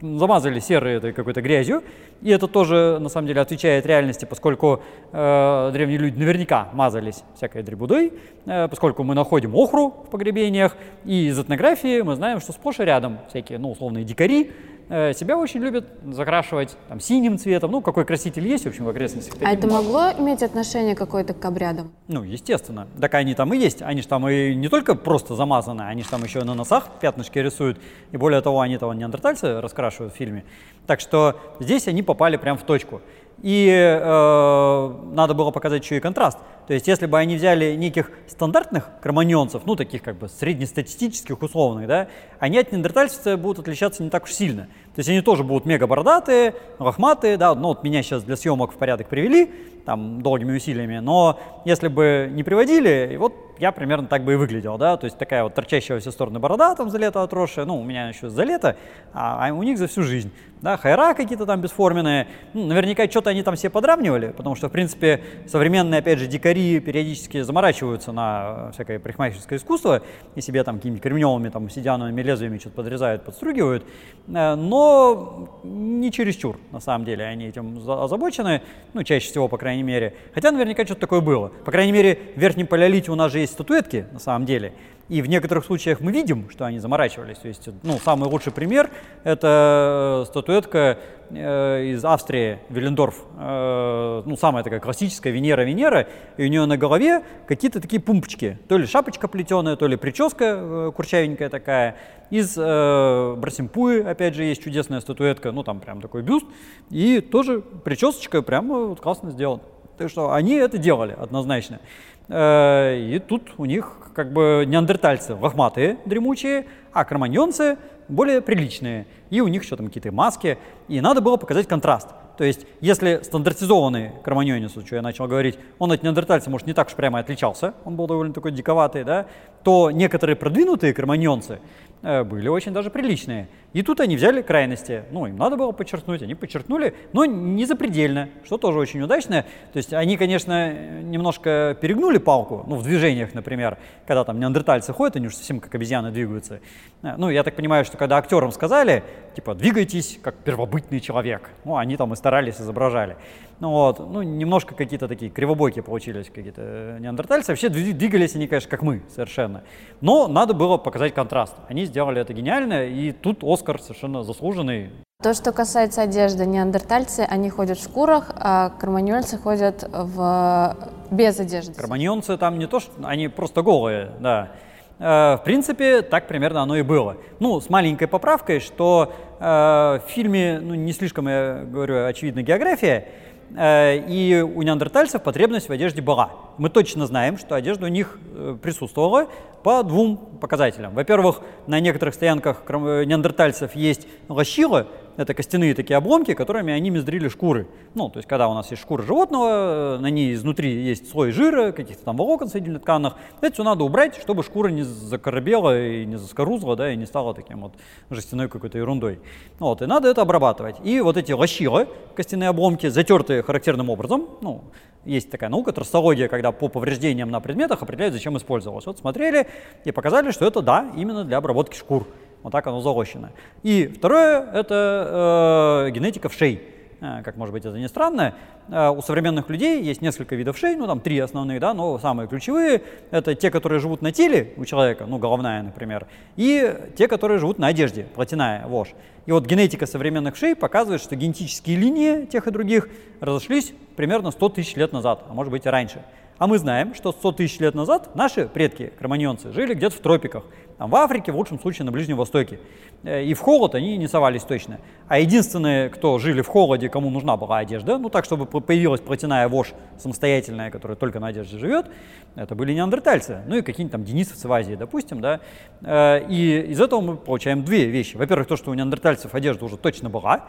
замазали серой этой какой-то грязью, и это тоже, на самом деле, отвечает реальности, поскольку э, древние люди наверняка мазались всякой дребудой, э, поскольку мы находим охру в погребениях, и из этнографии мы знаем, что сплошь и рядом всякие, ну, условные дикари, Э, себя очень любят закрашивать там, синим цветом, ну, какой краситель есть, в общем, в окрестностях. А это могло иметь отношение какое-то к обрядам? Ну, естественно. Так они там и есть. Они же там и не только просто замазаны, они же там еще на носах пятнышки рисуют. И более того, они того неандертальцы раскрашивают в фильме. Так что здесь они попали прямо в точку. И э, надо было показать еще и контраст. То есть, если бы они взяли неких стандартных кроманьонцев, ну, таких как бы среднестатистических условных, да, они от неандертальцев будут отличаться не так уж сильно. То есть, они тоже будут мега бородатые, лохматые, да, ну, вот меня сейчас для съемок в порядок привели, там, долгими усилиями, но если бы не приводили, вот я примерно так бы и выглядел, да, то есть такая вот торчащая во все стороны борода там за лето отросшая, ну, у меня еще за лето, а, а у них за всю жизнь, да, хайра какие-то там бесформенные, ну, наверняка что-то они там все подравнивали, потому что, в принципе, современные, опять же, дикари периодически заморачиваются на всякое парикмахерское искусство и себе там какими-то кремневыми, там, сидяновыми лезвиями что-то подрезают, подстругивают, э, но не чересчур, на самом деле, они этим озабочены, ну, чаще всего, по крайней мере, хотя наверняка что-то такое было. По крайней мере, в Верхнем Палеолите у нас же есть статуэтки, на самом деле, и в некоторых случаях мы видим, что они заморачивались. То есть, ну, самый лучший пример – это статуэтка э, из Австрии, Виллендорф. Э, ну, самая такая классическая Венера-Венера. И у нее на голове какие-то такие пумпочки. То ли шапочка плетеная, то ли прическа э, курчавенькая такая. Из э, Брасимпуи, опять же, есть чудесная статуэтка. Ну, там прям такой бюст. И тоже причесочка прямо вот классно сделана. Так что они это делали однозначно. Э, и тут у них как бы неандертальцы лохматые, дремучие, а кроманьонцы более приличные. И у них еще там какие-то маски. И надо было показать контраст. То есть, если стандартизованный кроманьонец, что я начал говорить, он от неандертальца, может, не так уж прямо отличался, он был довольно такой диковатый, да, то некоторые продвинутые кроманьонцы э, были очень даже приличные. И тут они взяли крайности. Ну, им надо было подчеркнуть, они подчеркнули, но не запредельно, что тоже очень удачно. То есть они, конечно, немножко перегнули палку, ну, в движениях, например, когда там неандертальцы ходят, они уже совсем как обезьяны двигаются. Э, ну, я так понимаю, что когда актерам сказали, типа, двигайтесь как первобытный человек, ну, они там и старались, изображали. Ну вот, ну немножко какие-то такие кривобойки получились какие-то неандертальцы. Вообще двигались они, конечно, как мы совершенно. Но надо было показать контраст. Они сделали это гениально, и тут Оскар совершенно заслуженный. То, что касается одежды, неандертальцы, они ходят в шкурах, а карманьонцы ходят в... без одежды. Карманьонцы там не то, что они просто голые, да. Э, в принципе, так примерно оно и было. Ну, с маленькой поправкой, что э, в фильме, ну, не слишком, я говорю, очевидна география, и у неандертальцев потребность в одежде была. Мы точно знаем, что одежда у них э, присутствовала по двум показателям. Во-первых, на некоторых стоянках э, неандертальцев есть лощила, это костяные такие обломки, которыми они мездрили шкуры. Ну, то есть, когда у нас есть шкура животного, на ней изнутри есть слой жира, каких-то там волокон соединительных тканных, это все надо убрать, чтобы шкура не закоробела и не заскорузла, да, и не стала таким вот жестяной какой-то ерундой. Вот, и надо это обрабатывать. И вот эти лощилы, костяные обломки, затертые характерным образом, ну, есть такая наука, тростология, когда по повреждениям на предметах определяют, зачем использовалось. Вот смотрели и показали, что это, да, именно для обработки шкур. Вот так оно зарощено. И второе – это э, генетика вшей. Э, как может быть это не странно, э, у современных людей есть несколько видов шей, ну там три основных, да, но самые ключевые – это те, которые живут на теле у человека, ну головная, например, и те, которые живут на одежде, плотяная, вошь. И вот генетика современных шей показывает, что генетические линии тех и других разошлись примерно 100 тысяч лет назад, а может быть и раньше. А мы знаем, что 100 тысяч лет назад наши предки, кроманьонцы, жили где-то в тропиках. Там, в Африке, в лучшем случае на Ближнем Востоке. Э, и в холод они не совались точно. А единственные, кто жили в холоде, кому нужна была одежда, ну так, чтобы появилась плотяная вошь самостоятельная, которая только на одежде живет, это были неандертальцы. Ну и какие-нибудь там денисовцы в Азии, допустим, да. Э, и из этого мы получаем две вещи. Во-первых, то, что у неандертальцев одежда уже точно была,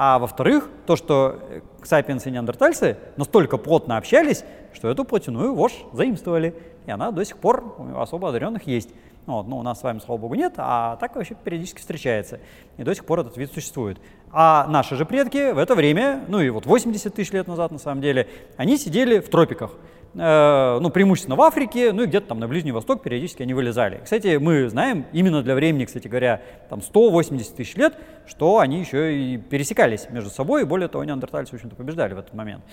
а во-вторых, то, что сапиенсы и неандертальцы настолько плотно общались, что эту плотяную вошь заимствовали. И она до сих пор у особо одаренных есть. Вот, ну, у нас с вами, слава богу, нет, а так вообще периодически встречается. И до сих пор этот вид существует. А наши же предки в это время, ну и вот 80 тысяч лет назад на самом деле, они сидели в тропиках. Э, ну, преимущественно в Африке, ну и где-то там на Ближний Восток периодически они вылезали. Кстати, мы знаем именно для времени, кстати говоря, там 180 тысяч лет, что они еще и пересекались между собой, и более того, неандертальцы, в общем-то, побеждали в этот момент.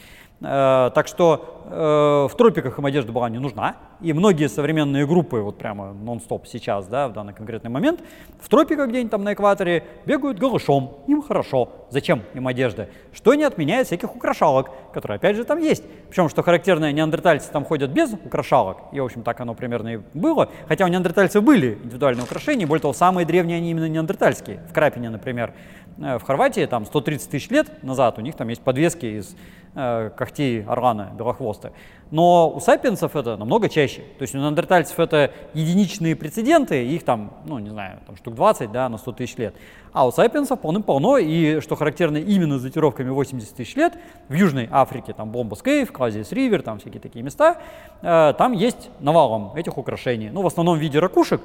Э, так что э, в тропиках им одежда была не нужна, и многие современные группы, вот прямо нон-стоп сейчас, да, в данный конкретный момент, в тропиках где-нибудь там на экваторе бегают голышом, им хорошо. Зачем им одежда? Что не отменяет всяких украшалок, которые опять же там есть. Причем, что характерно, неандертальцы там ходят без украшалок, и, в общем, так оно примерно и было. Хотя у неандертальцев были индивидуальные украшения, более того, самые древние они именно неандертальские. В Крапине, например, в Хорватии, там 130 тысяч лет назад, у них там есть подвески из э, когтей орлана белохвоста. Но у сапиенсов это намного чаще. То есть у неандертальцев это единичные прецеденты, их там, ну не знаю, там штук 20 да, на 100 тысяч лет. А у сапиенсов полным-полно, и что характерно именно с датировками 80 тысяч лет, в Южной Африке, там Бомбас Кейв, Клазис Ривер, там всякие такие места, э, там есть навалом этих украшений. Ну, в основном в виде ракушек,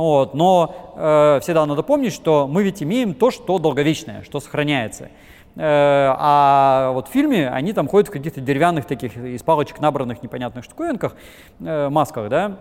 вот, но э, всегда надо помнить, что мы ведь имеем то, что долговечное, что сохраняется. Э, а вот в фильме они там ходят в каких-то деревянных таких из палочек набранных непонятных штуковинках, э, масках, да,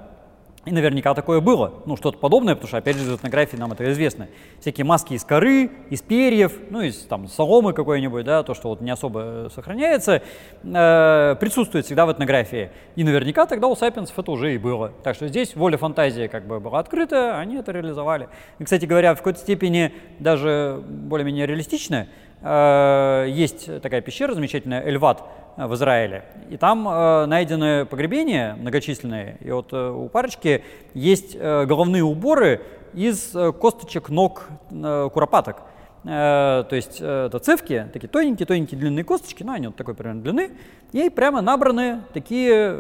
и наверняка такое было, ну что-то подобное, потому что опять же из этнографии нам это известно. Всякие маски из коры, из перьев, ну из там соломы какой-нибудь, да, то, что вот не особо сохраняется, э, присутствует всегда в этнографии. И наверняка тогда у сапиенсов это уже и было. Так что здесь воля фантазии как бы была открыта, они это реализовали. И, кстати говоря, в какой-то степени даже более-менее реалистичная, Э, есть такая пещера замечательная, Эльват э, в Израиле, и там э, найдены погребения многочисленные, и вот у парочки есть головные уборы из косточек ног куропаток. То есть это цевки, такие тоненькие-тоненькие длинные косточки, ну они вот такой примерно длины, и прямо набраны такие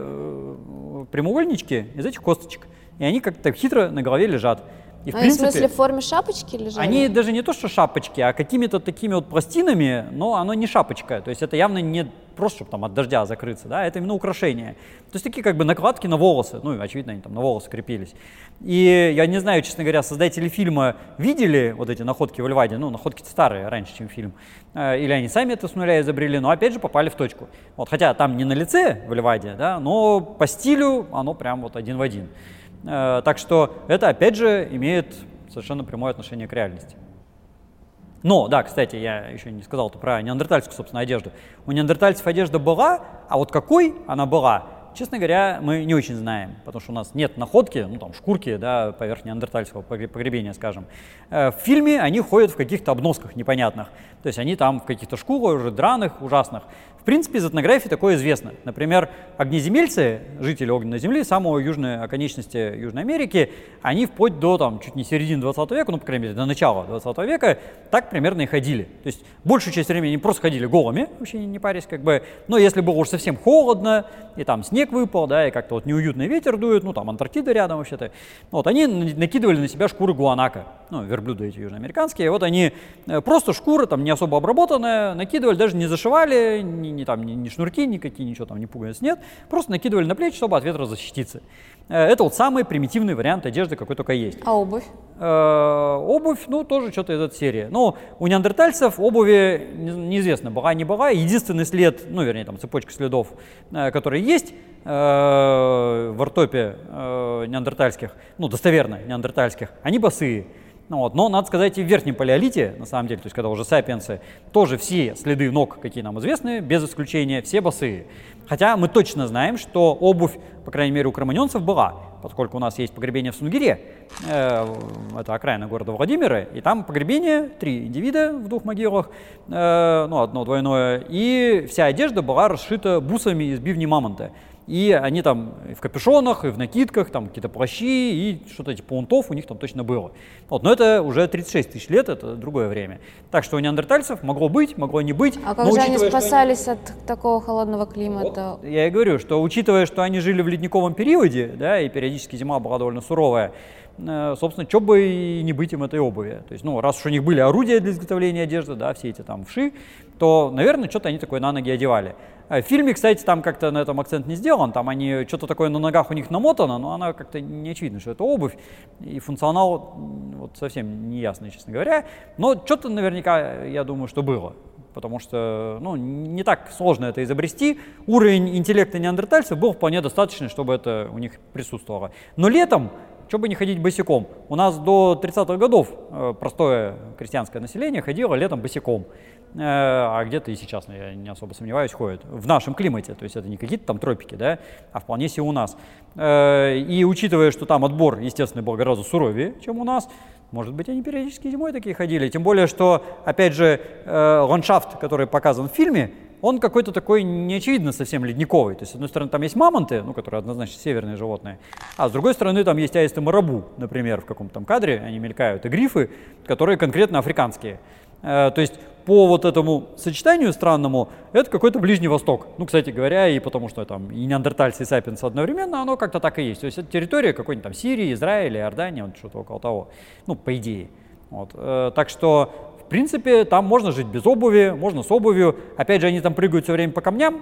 прямоугольнички из этих косточек, и они как-то хитро на голове лежат. И, в, а принципе, в смысле в форме шапочки лежали? Они даже не то, что шапочки, а какими-то такими вот пластинами, но оно не шапочка. То есть это явно не просто, чтобы там от дождя закрыться, да, это именно украшение. То есть такие как бы накладки на волосы, ну, очевидно, они там на волосы крепились. И я не знаю, честно говоря, создатели фильма видели вот эти находки в Льваде, ну, находки старые, раньше, чем фильм, э, или они сами это с нуля изобрели, но опять же попали в точку. Вот, хотя там не на лице в Льваде, да, но по стилю оно прям вот один в один. Э, так что это, опять же, имеет совершенно прямое отношение к реальности. Но, да, кстати, я еще не сказал про неандертальскую, собственно, одежду. У неандертальцев одежда была, а вот какой она была, Честно говоря, мы не очень знаем, потому что у нас нет находки, ну там шкурки, да, поверх неандертальского погребения, скажем. Э, в фильме они ходят в каких-то обносках непонятных, то есть они там в каких-то шкурах уже драных, ужасных. В принципе, из этнографии такое известно. Например, огнеземельцы, жители огненной земли, самой южной оконечности Южной Америки, они вплоть до там, чуть не середины 20 века, ну, по крайней мере, до начала 20 века, так примерно и ходили. То есть большую часть времени они просто ходили голыми, вообще не парясь, как бы. Но если было уж совсем холодно, и там снег выпал, да, и как-то вот неуютный ветер дует, ну, там Антарктида рядом вообще-то, вот они накидывали на себя шкуры гуанака, ну, верблюды эти южноамериканские, вот они э, просто шкура, там, не особо обработанная, накидывали, даже не зашивали, ни, там, ни, ни шнурки никакие, ничего там, не пуговиц нет, просто накидывали на плечи, чтобы от ветра защититься. Э, это вот самый примитивный вариант одежды, какой только есть. А обувь? Э, обувь, ну, тоже что-то из этой серии. Но у неандертальцев обуви неизвестно, была, не была. Единственный след, ну, вернее, там цепочка следов, э, которые есть в ортопе неандертальских, ну, достоверно неандертальских, они босые. Ну, вот. Но, надо сказать, и в верхнем палеолите, на самом деле, то есть когда уже сапиенсы, тоже все следы ног, какие нам известны, без исключения, все босые. Хотя мы точно знаем, что обувь, по крайней мере, у кроманьонцев была, поскольку у нас есть погребение в Сунгире, э, это окраина города Владимира, и там погребение, три индивида в двух могилах, э, ну, одно двойное, и вся одежда была расшита бусами из бивни мамонта. И они там и в капюшонах, и в накидках, там какие-то плащи, и что-то типа паунтов у них там точно было. Вот, но это уже 36 тысяч лет, это другое время. Так что у неандертальцев могло быть, могло не быть. А как но, же они спасались они... от такого холодного климата? Вот, я и говорю, что учитывая, что они жили в ледниковом периоде, да, и периодически зима была довольно суровая, э, собственно, что бы и не быть им этой обуви. То есть, ну, раз уж у них были орудия для изготовления одежды, да, все эти там вши, то, наверное, что-то они такое на ноги одевали. А в фильме, кстати, там как-то на этом акцент не сделан, там они, что-то такое на ногах у них намотано, но она как-то не очевидно, что это обувь, и функционал вот совсем не ясный, честно говоря. Но что-то наверняка, я думаю, что было. потому что ну, не так сложно это изобрести. Уровень интеллекта неандертальцев был вполне достаточный, чтобы это у них присутствовало. Но летом что бы не ходить босиком? У нас до 30-х годов э, простое крестьянское население ходило летом босиком. Э, а где-то и сейчас, я не особо сомневаюсь, ходит. В нашем климате, то есть это не какие-то там тропики, да, а вполне себе у нас. Э, и учитывая, что там отбор, естественно, был гораздо суровее, чем у нас, может быть, они периодически зимой такие ходили. Тем более, что, опять же, ландшафт, который показан в фильме, он какой-то такой неочевидно совсем ледниковый. То есть, с одной стороны, там есть мамонты, ну, которые однозначно северные животные, а с другой стороны, там есть аисты марабу, например, в каком-то там кадре они мелькают, и грифы, которые конкретно африканские. Э, то есть по вот этому сочетанию странному, это какой-то Ближний Восток. Ну, кстати говоря, и потому что там и неандертальцы, и сапиенсы одновременно, оно как-то так и есть. То есть это территория какой-нибудь там Сирии, Израиля, Иордания, вот что-то около того. Ну, по идее. Вот. Э, так что принципе, там можно жить без обуви, можно с обувью. Опять же, они там прыгают все время по камням.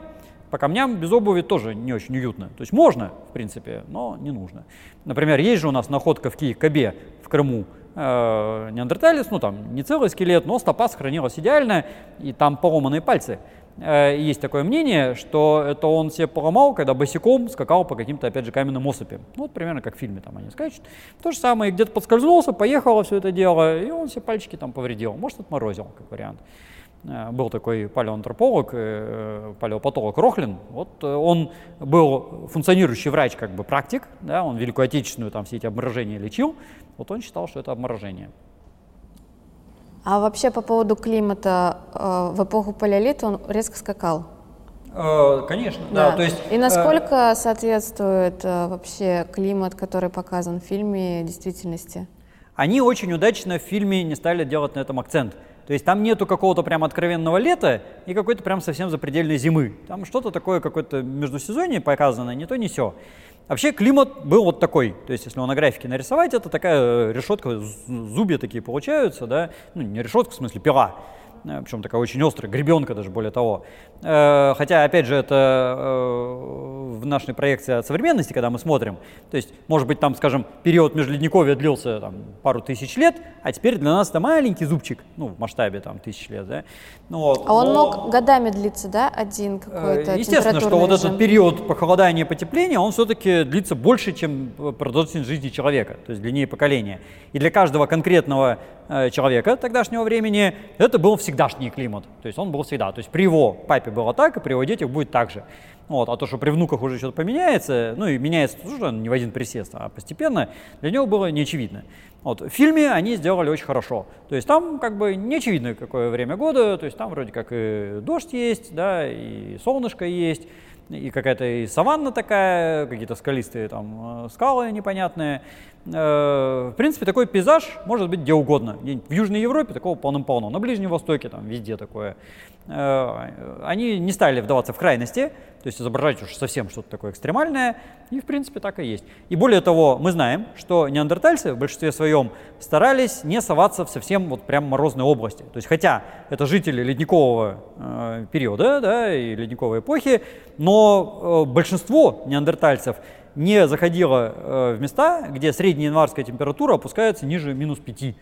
По камням без обуви тоже не очень уютно. То есть можно, в принципе, но не нужно. Например, есть же у нас находка в Киеве в Крыму, э, неандерталец, ну там не целый скелет, но стопа сохранилась идеально, и там поломанные пальцы. Э, есть такое мнение, что это он себе поломал, когда босиком скакал по каким-то, опять же, каменным осыпям. Ну, вот примерно как в фильме там они скачут. То же самое, где-то подскользнулся, поехало все это дело, и он себе пальчики там повредил. Может, отморозил, как вариант. Э, был такой палеоантрополог, палеопатолог Рохлин. Вот он был функционирующий врач, как бы практик, да, он Великую Отечественную там все эти обморожения лечил. Вот он считал, что это обморожение. А вообще по поводу климата э, в эпоху палеолита он резко скакал. Э, конечно, да. да. То есть, И насколько э... соответствует э, вообще климат, который показан в фильме, действительности? Они очень удачно в фильме не стали делать на этом акцент. То есть там нету какого-то прям откровенного лета и какой-то прям совсем запредельной зимы. Там что-то такое, какое-то междусезонье показано, не то, не все. Вообще климат был вот такой, то есть если его на графике нарисовать, это такая решетка, зубья такие получаются, да, ну не решетка, в смысле пила, Э, причем такая очень острая, гребенка даже более того. Э, хотя, опять же, это э, в нашей проекции от современности, когда мы смотрим, то есть, может быть, там, скажем, период межледниковья длился там, пару тысяч лет, а теперь для нас это маленький зубчик, ну, в масштабе там тысяч лет, да. Но, а он но... мог годами длиться, да, один какой-то Естественно, что вот этот период похолодания и потепления, он все-таки длится больше, чем продолжительность жизни человека, то есть длиннее поколения. И для каждого конкретного человека тогдашнего времени это был всегда всегдашний климат. То есть он был всегда. То есть при его папе было так, и при его детях будет так же. Вот. А то, что при внуках уже что-то поменяется, ну и меняется тоже не в один присест, а постепенно, для него было неочевидно. Вот. В фильме они сделали очень хорошо. То есть там как бы не очевидно, какое время года, то есть там вроде как и дождь есть, да, и солнышко есть, и какая-то и саванна такая, какие-то скалистые там э, скалы непонятные. Э, в принципе, такой пейзаж может быть где угодно. В Южной Европе такого полным-полно, на Ближнем Востоке там везде такое. Э, они не стали вдаваться в крайности, то есть изображать уж совсем что-то такое экстремальное, и в принципе так и есть. И более того, мы знаем, что неандертальцы в большинстве своем старались не соваться в совсем вот прям морозной области. То есть хотя это жители ледникового э, периода да, и ледниковой эпохи, но э, большинство неандертальцев не заходило в места, где средняя январская температура опускается ниже минус 5.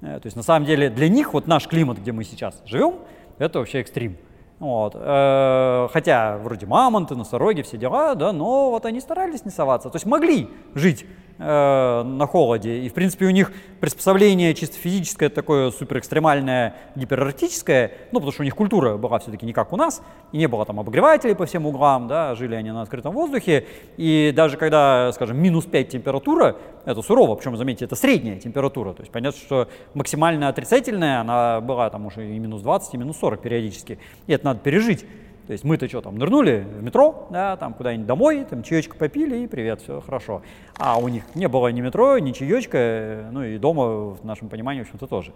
Э, то есть на самом деле для них вот наш климат, где мы сейчас живем, это вообще экстрим. Вот. Э, хотя вроде мамонты, носороги, все дела, да, но вот они старались не соваться. То есть могли жить э, на холоде. И, в принципе, у них приспособление чисто физическое такое суперэкстремальное, гиперарктическое, ну, потому что у них культура была все-таки не как у нас, и не было там обогревателей по всем углам, да, жили они на открытом воздухе. И даже когда, скажем, минус 5 температура, это сурово, причем, заметьте, это средняя температура. То есть понятно, что максимально отрицательная, она была там уже и минус 20, и минус 40 периодически. И это надо пережить. То есть мы-то что там, нырнули в метро, да, там куда-нибудь домой, там чаечка попили и привет, все хорошо. А у них не было ни метро, ни чаечка, ну и дома, в нашем понимании, в общем-то, тоже.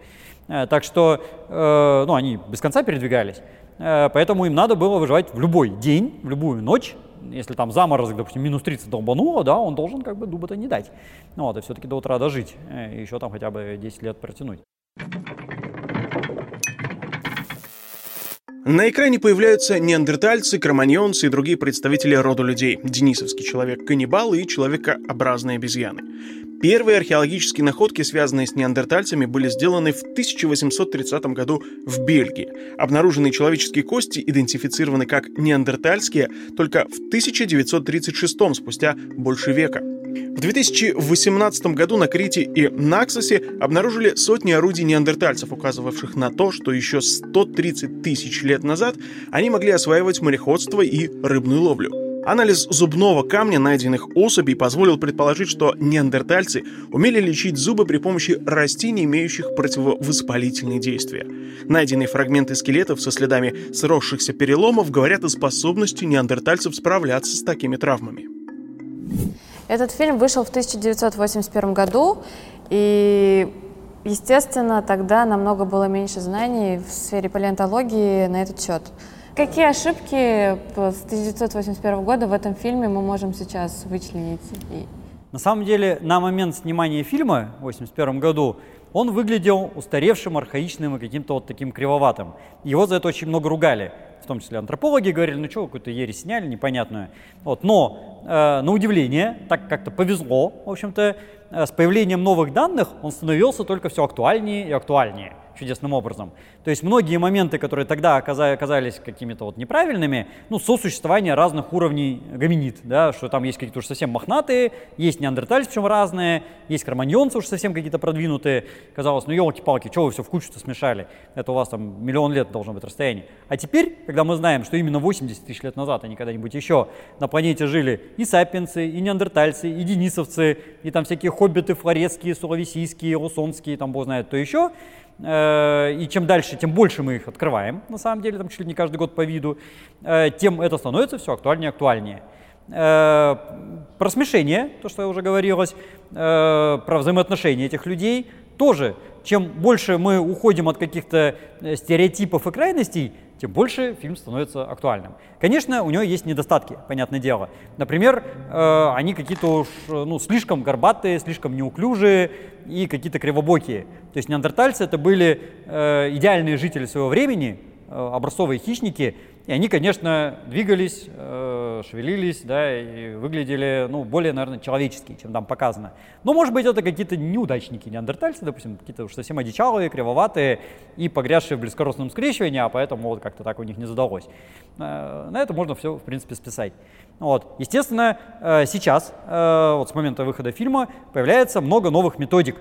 Э, так что, э, ну, они без конца передвигались, э, поэтому им надо было выживать в любой день, в любую ночь, если там заморозок, допустим, минус 30 долбануло, да, он должен как бы дуба-то не дать. Ну вот, и все-таки до утра дожить, и еще там хотя бы 10 лет протянуть. На экране появляются неандертальцы, кроманьонцы и другие представители рода людей. Денисовский человек-каннибал и человекообразные обезьяны. Первые археологические находки, связанные с неандертальцами, были сделаны в 1830 году в Бельгии. Обнаруженные человеческие кости идентифицированы как неандертальские только в 1936 спустя больше века. В 2018 году на Крите и Наксосе обнаружили сотни орудий неандертальцев, указывавших на то, что еще 130 тысяч лет назад они могли осваивать мореходство и рыбную ловлю. Анализ зубного камня найденных особей позволил предположить, что неандертальцы умели лечить зубы при помощи растений, имеющих противовоспалительные действия. Найденные фрагменты скелетов со следами сросшихся переломов говорят о способности неандертальцев справляться с такими травмами. Этот фильм вышел в 1981 году, и, естественно, тогда намного было меньше знаний в сфере палеонтологии на этот счет. Какие ошибки с 1981 года в этом фильме мы можем сейчас вычленить? На самом деле, на момент снимания фильма в 1981 году он выглядел устаревшим, архаичным и каким-то вот таким кривоватым. Его за это очень много ругали. Том числе антропологи говорили, ну что, какую-то ересь сняли непонятную. Вот. Но, э, на удивление, так как-то повезло, в общем-то, э, с появлением новых данных он становился только все актуальнее и актуальнее чудесным образом. То есть многие моменты, которые тогда оказались какими-то вот неправильными, ну, сосуществование разных уровней гоминид, да, что там есть какие-то уж совсем мохнатые, есть неандертальцы, причем разные, есть кроманьонцы уж совсем какие-то продвинутые. Казалось, ну, елки-палки, что вы все в кучу-то смешали? Это у вас там миллион лет должно быть расстояние. А теперь, когда мы знаем, что именно 80 тысяч лет назад, а не когда-нибудь еще, на планете жили и сапиенсы, и неандертальцы, и денисовцы, и там всякие хоббиты флорецкие, суровисийские, русонские, там бог знает, то еще, и чем дальше, тем больше мы их открываем, на самом деле, там чуть ли не каждый год по виду, э, тем это становится все актуальнее и актуальнее. Э, про смешение, то, что я уже говорилось, про взаимоотношения этих людей, тоже, чем больше мы уходим от каких-то стереотипов и крайностей, тем больше фильм становится актуальным. Конечно, у него есть недостатки, понятное дело. Например, э, они какие-то уж ну, слишком горбатые, слишком неуклюжие и какие-то кривобокие. То есть неандертальцы это были э, идеальные жители своего времени, э, образцовые хищники, и они, конечно, двигались, э, шевелились, да, и выглядели, ну, более, наверное, человеческие, чем там показано. Но, может быть, это какие-то неудачники неандертальцы, допустим, какие-то уж совсем одичалые, кривоватые и погрязшие в близкородственном скрещивании, а поэтому вот как-то так у них не задалось. Э, на это можно все, в принципе, списать. Вот. Естественно, э, сейчас, вот с момента выхода фильма, появляется много новых методик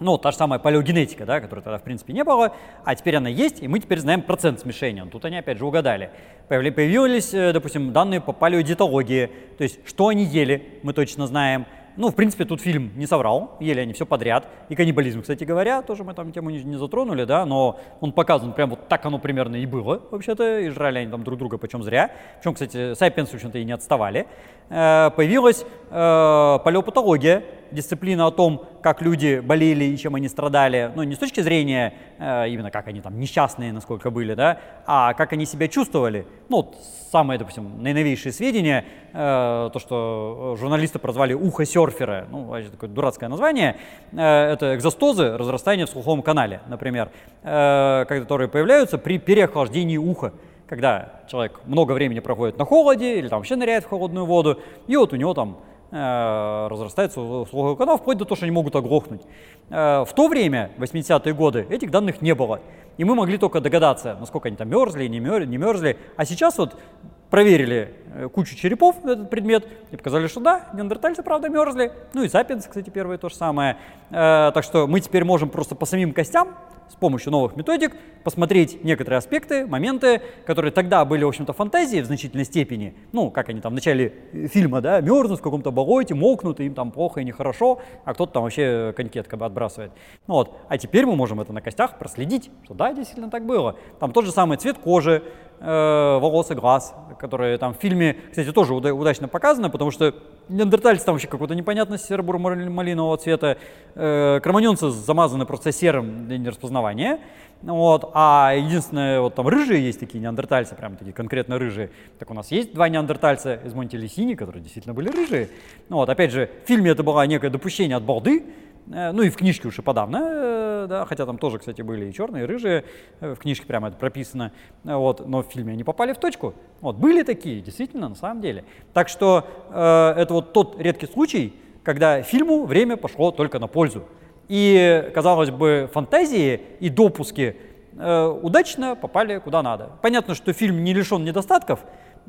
ну, та же самая палеогенетика, да, которой тогда в принципе не было, а теперь она есть, и мы теперь знаем процент смешения. Тут они опять же угадали. Появились, э, допустим, данные по палеодиетологии, то есть что они ели, мы точно знаем, ну, в принципе, тут фильм не соврал, ели они все подряд. И каннибализм, кстати говоря, тоже мы там тему не, не затронули, да, но он показан прям вот так оно примерно и было, вообще-то, и жрали они там друг друга почем зря. Причем, кстати, сайпенсы, в общем-то, и не отставали. Э, появилась э, палеопатология, дисциплина о том, как люди болели и чем они страдали, ну, не с точки зрения э, именно как они там несчастные, насколько были, да, а как они себя чувствовали. Ну, вот самые, допустим, наиновейшие сведения, э, то, что журналисты прозвали ухо серфера, ну, вообще такое дурацкое название, э, это экзостозы, разрастания в слуховом канале, например, которые появляются при переохлаждении уха когда человек много времени проводит на холоде или там вообще ныряет в холодную воду, и вот у него там разрастается слуховой канал, вплоть до того, что они могут оглохнуть. В то время, 80-е годы, этих данных не было. И мы могли только догадаться, насколько они там мерзли, не мерзли. А сейчас вот проверили кучу черепов этот предмет и показали, что да, неандертальцы, правда, мерзли. Ну и сапиенсы, кстати, первые то же самое. Так что мы теперь можем просто по самим костям с помощью новых методик посмотреть некоторые аспекты, моменты, которые тогда были, в общем-то, фантазией в значительной степени. Ну, как они там в начале фильма, да, мерзнут в каком-то болоте, мокнут, и им там плохо и нехорошо, а кто-то там вообще конькет как бы отбрасывает. Ну, вот. А теперь мы можем это на костях проследить, что да, действительно так было. Там тот же самый цвет кожи, э, волос и глаз, которые там в фильме, кстати, тоже уда- удачно показаны, потому что неандертальцы там вообще какого-то непонятно серо-буро-малинового цвета, э, кроманьонцы замазаны просто серым для нераспознавания, вот, а единственное, вот там рыжие есть такие неандертальцы, прям такие конкретно рыжие. Так у нас есть два неандертальца из Монтелесини, которые действительно были рыжие. Вот, опять же, в фильме это было некое допущение от балды, Э, ну и в книжке уж и подавно, э, да, хотя там тоже, кстати, были и черные, и рыжие, э, в книжке прямо это прописано, вот, но в фильме они попали в точку. Вот, были такие, действительно, на самом деле. Так что э, это вот тот редкий случай, когда фильму время пошло только на пользу. И, казалось бы, фантазии и допуски э, удачно попали куда надо. Понятно, что фильм не лишен недостатков,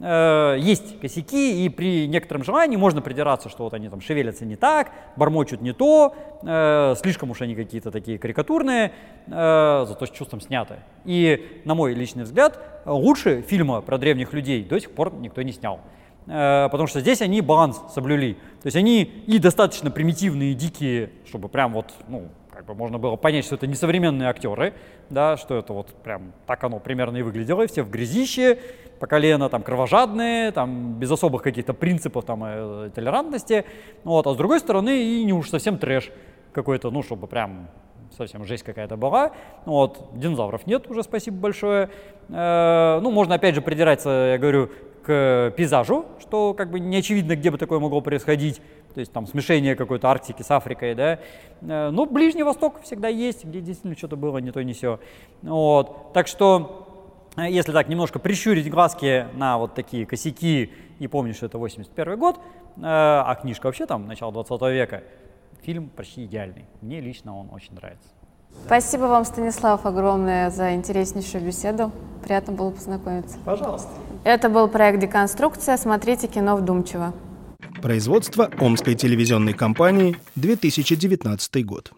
э, есть косяки, и при некотором желании можно придираться, что вот они там шевелятся не так, бормочут не то, э, слишком уж они какие-то такие карикатурные, э, зато с чувством сняты. И, на мой личный взгляд, лучше фильма про древних людей до сих пор никто не снял. Э, потому что здесь они баланс соблюли. То есть они и достаточно примитивные, дикие, чтобы прям вот, ну, как бы можно было понять, что это не современные актеры, да, что это вот прям так оно примерно и выглядело, все в грязище, по колено там кровожадные, там без особых каких-то принципов там э, толерантности, вот, а с другой стороны и не уж совсем трэш какой-то, ну, чтобы прям совсем жесть какая-то была. Вот, динозавров нет уже, спасибо большое. Э, ну, можно опять же придираться, я говорю, к пейзажу, что как бы не очевидно, где бы такое могло происходить, то есть там смешение какой-то Арктики с Африкой, да, э, но Ближний Восток всегда есть, где действительно что-то было не то, не все. Вот. Так что, э, если так немножко прищурить глазки на вот такие косяки и помнишь, что это 81 год, э, а книжка вообще там начала 20 века, фильм почти идеальный. Мне лично он очень нравится. Спасибо вам, Станислав, огромное за интереснейшую беседу. Приятно было познакомиться. Пожалуйста. Это был проект «Деконструкция». Смотрите кино вдумчиво. Производство Омской телевизионной компании, 2019 год.